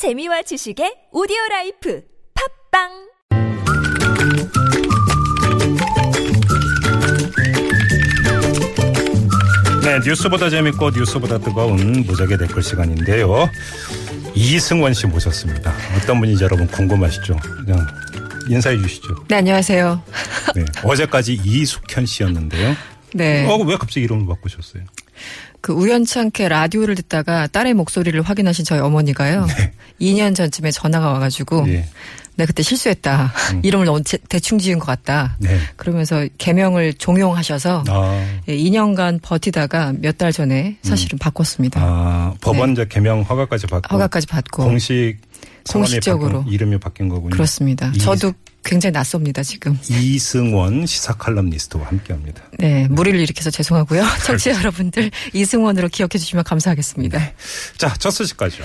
재미와 지식의 오디오 life 팟빵 네, 뉴스보다 재밌고 뉴스보다 뜨거운 무적의 댓글 시간인데요. 이승원 씨 모셨습니다. 어떤 분인지 여러분 궁금하시죠? 그냥 인사해 주시죠. 네, 안녕하세요. 네, 어제까지 이숙현 씨였는데요. 네. 어, 왜 갑자기 이름을 바꾸셨어요? 그 우연찮게 라디오를 듣다가 딸의 목소리를 확인하신 저희 어머니가요. 2년 전쯤에 전화가 와가지고 네. 내가 그때 실수했다. 이름을 너무 대- 대충 지은 것 같다. 네. 그러면서 개명을 종용하셔서 아, 예, 2년간 버티다가 몇 달 전에 사실은 바꿨습니다. 아 법원자 개명 허가까지 받고 네. 허가까지 받고 공식 공식적으로. 바뀐, 이름이 바뀐 거군요. 그렇습니다. 이- 저도 굉장히 낯섭니다 지금. 이승원 시사 칼럼니스트와 함께합니다. 네, 무리를 일으켜서 죄송하고요. 청취자 여러분들 이승원으로 기억해 주시면 감사하겠습니다. 자, 첫 소식까지요.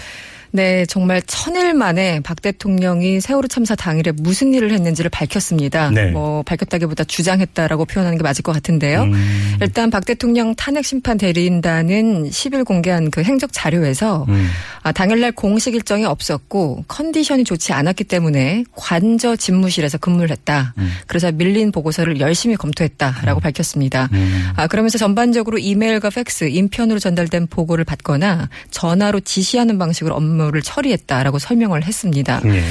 네, 정말 천일 만에 박 대통령이 세월호 참사 당일에 무슨 일을 했는지를 밝혔습니다. 네. 뭐 밝혔다기보다 주장했다라고 표현하는 게 맞을 것 같은데요. 음. 일단 박 대통령 탄핵 심판 대리인단은 10일 공개한 그 행적 자료에서 음. 아, 당일날 공식 일정이 없었고 컨디션이 좋지 않았기 때문에 관저 집무실에서 근무를 했다. 그래서 밀린 보고서를 열심히 검토했다라고 밝혔습니다. 음. 아, 그러면서 전반적으로 이메일과 팩스, 인편으로 전달된 보고를 받거나 전화로 지시하는 방식으로 업무 를 처리했다라고 설명을 했습니다. 네.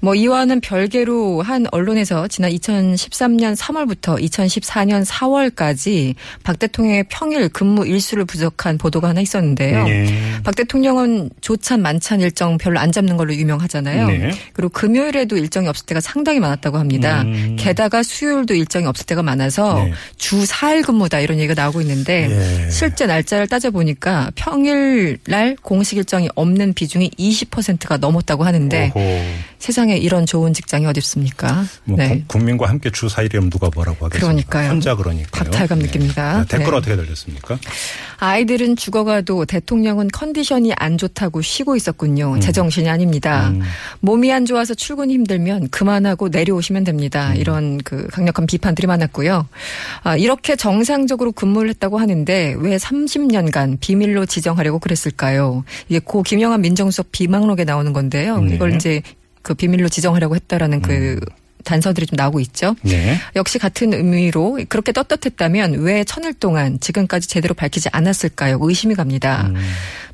뭐 이와는 별개로 한 언론에서 지난 2013년 3월부터 2014년 4월까지 박 대통령의 평일 근무 일수를 부족한 보도가 하나 있었는데요. 네. 박 대통령은 조찬 만찬 일정 별로 안 잡는 걸로 유명하잖아요. 네. 그리고 금요일에도 일정이 없을 때가 상당히 많았다고 합니다. 음. 게다가 수요일도 일정이 없을 때가 많아서 네. 주 4일 근무다 이런 얘기가 나오고 있는데 예. 실제 날짜를 따져보니까 평일 날 공식 일정이 없는 비중이 20%가 넘었다고 하는데 오호. 세상에 이런 좋은 직장이 어디 있습니까? 뭐 네. 국- 국민과 함께 주 4일이면 누가 뭐라고 하겠습니까? 그러니까요. 혼자 그러니까요. 박탈감 느낍니다. 네. 댓글 네. 어떻게 들렸습니까? 아이들은 죽어가도 대통령은 컨디션이 안 좋다고 쉬고 있었군요. 제정신이 아닙니다. 음. 몸이 안 좋아서 출근이 힘들면 그만하고 내려오시면 음. 됩니다. 이런 그 강력한 비판들이 많았고요. 아, 이렇게 정상적으로 근무를 했다고 하는데 왜 30년간 비밀로 지정하려고 그랬을까요? 이게 고 김영한 민정수석 비망록에 나오는 건데요. 네. 이걸 이제 그 비밀로 지정하려고 했다라는 그 음. 단서들이 좀 나오고 있죠. 네. 역시 같은 의미로 그렇게 떳떳했다면 왜 천일 동안 지금까지 제대로 밝히지 않았을까요? 의심이 갑니다. 음.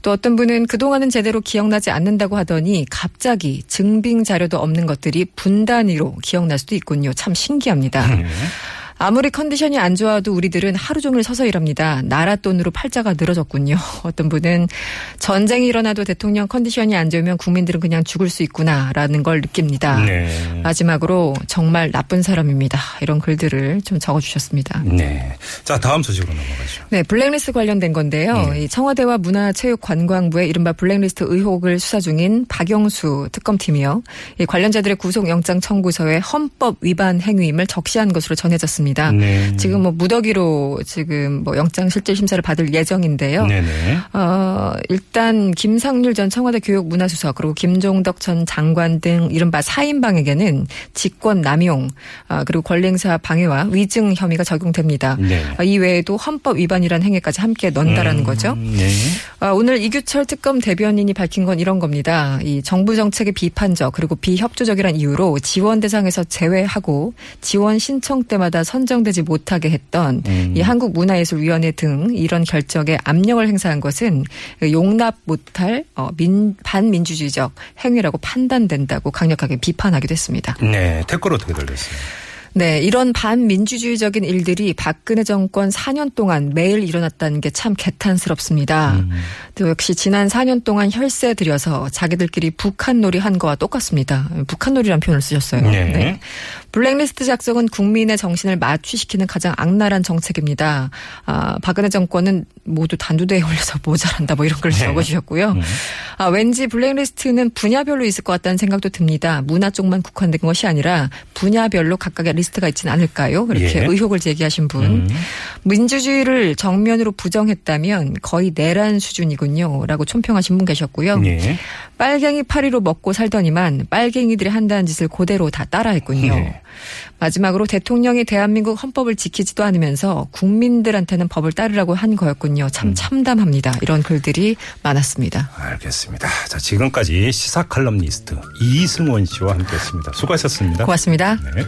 또 어떤 분은 그동안은 제대로 기억나지 않는다고 하더니 갑자기 증빙 자료도 없는 것들이 분단위로 기억날 수도 있군요. 참 신기합니다. 네. 아무리 컨디션이 안 좋아도 우리들은 하루 종일 서서 일합니다. 나라 돈으로 팔자가 늘어졌군요. 어떤 분은 전쟁이 일어나도 대통령 컨디션이 안 좋으면 국민들은 그냥 죽을 수 있구나라는 걸 느낍니다. 네. 마지막으로 정말 나쁜 사람입니다. 이런 글들을 좀 적어주셨습니다. 네. 자, 다음 소식으로 넘어가죠. 네, 블랙리스트 관련된 건데요. 네. 이 청와대와 문화체육관광부의 이른바 블랙리스트 의혹을 수사 중인 박영수 특검팀이요. 이 관련자들의 구속영장 청구서에 헌법 위반 행위임을 적시한 것으로 전해졌습니다. 네. 지금 뭐 무더기로 지금 뭐 영장 실질 심사를 받을 예정인데요. 네 네. 어, 일단 김상률 전 청와대 교육문화수석 그리고 김종덕 전 장관 등 이른바 사인방에게는 직권 남용 아, 그리고 권리행사 방해와 위증 혐의가 적용됩니다. 네. 아, 이 외에도 헌법 위반이라는 행위까지 함께 넣는다라는 거죠. 네. 아, 오늘 이규철 특검 대변인이 밝힌 건 이런 겁니다. 이 정부 정책의 비판적 그리고 비협조적이란 이유로 지원 대상에서 제외하고 지원 신청 때마다 선정되지 못하게 했던 음. 이 한국문화예술위원회 등 이런 결정에 압력을 행사한 것은 용납 못할 어, 민, 반민주주의적 행위라고 판단된다고 강력하게 비판하기도 했습니다. 네. 댓글 어떻게 들렸어요? 네, 이런 반민주주의적인 일들이 박근혜 정권 4년 동안 매일 일어났다는 게 참 개탄스럽습니다. 음. 또 역시 지난 4년 동안 혈세 들여서 자기들끼리 북한 놀이 한 거와 똑같습니다. 북한 놀이란 표현을 쓰셨어요. 네. 블랙리스트 작성은 국민의 정신을 마취시키는 가장 악랄한 정책입니다. 아, 박근혜 정권은 모두 단두대에 올려서 모자란다 뭐 이런 걸 네. 적어주셨고요. 음. 아, 왠지 블랙리스트는 분야별로 있을 것 같다는 생각도 듭니다. 문화 쪽만 국한된 것이 아니라 분야별로 각각의 리스트가 있지는 않을까요? 이렇게 예. 의혹을 제기하신 분. 음. 민주주의를 정면으로 부정했다면 거의 내란 수준이군요. 라고 촌평하신 분 계셨고요. 네. 빨갱이 팔이로 먹고 살더니만 빨갱이들이 한다는 짓을 그대로 다 따라했군요. 네. 마지막으로 대통령이 대한민국 헌법을 지키지도 않으면서 국민들한테는 법을 따르라고 한 거였군요. 참 참담합니다. 이런 글들이 많았습니다. 알겠습니다. 자, 지금까지 시사 칼럼니스트 이승원 씨와 함께했습니다. 수고하셨습니다. 고맙습니다. 네.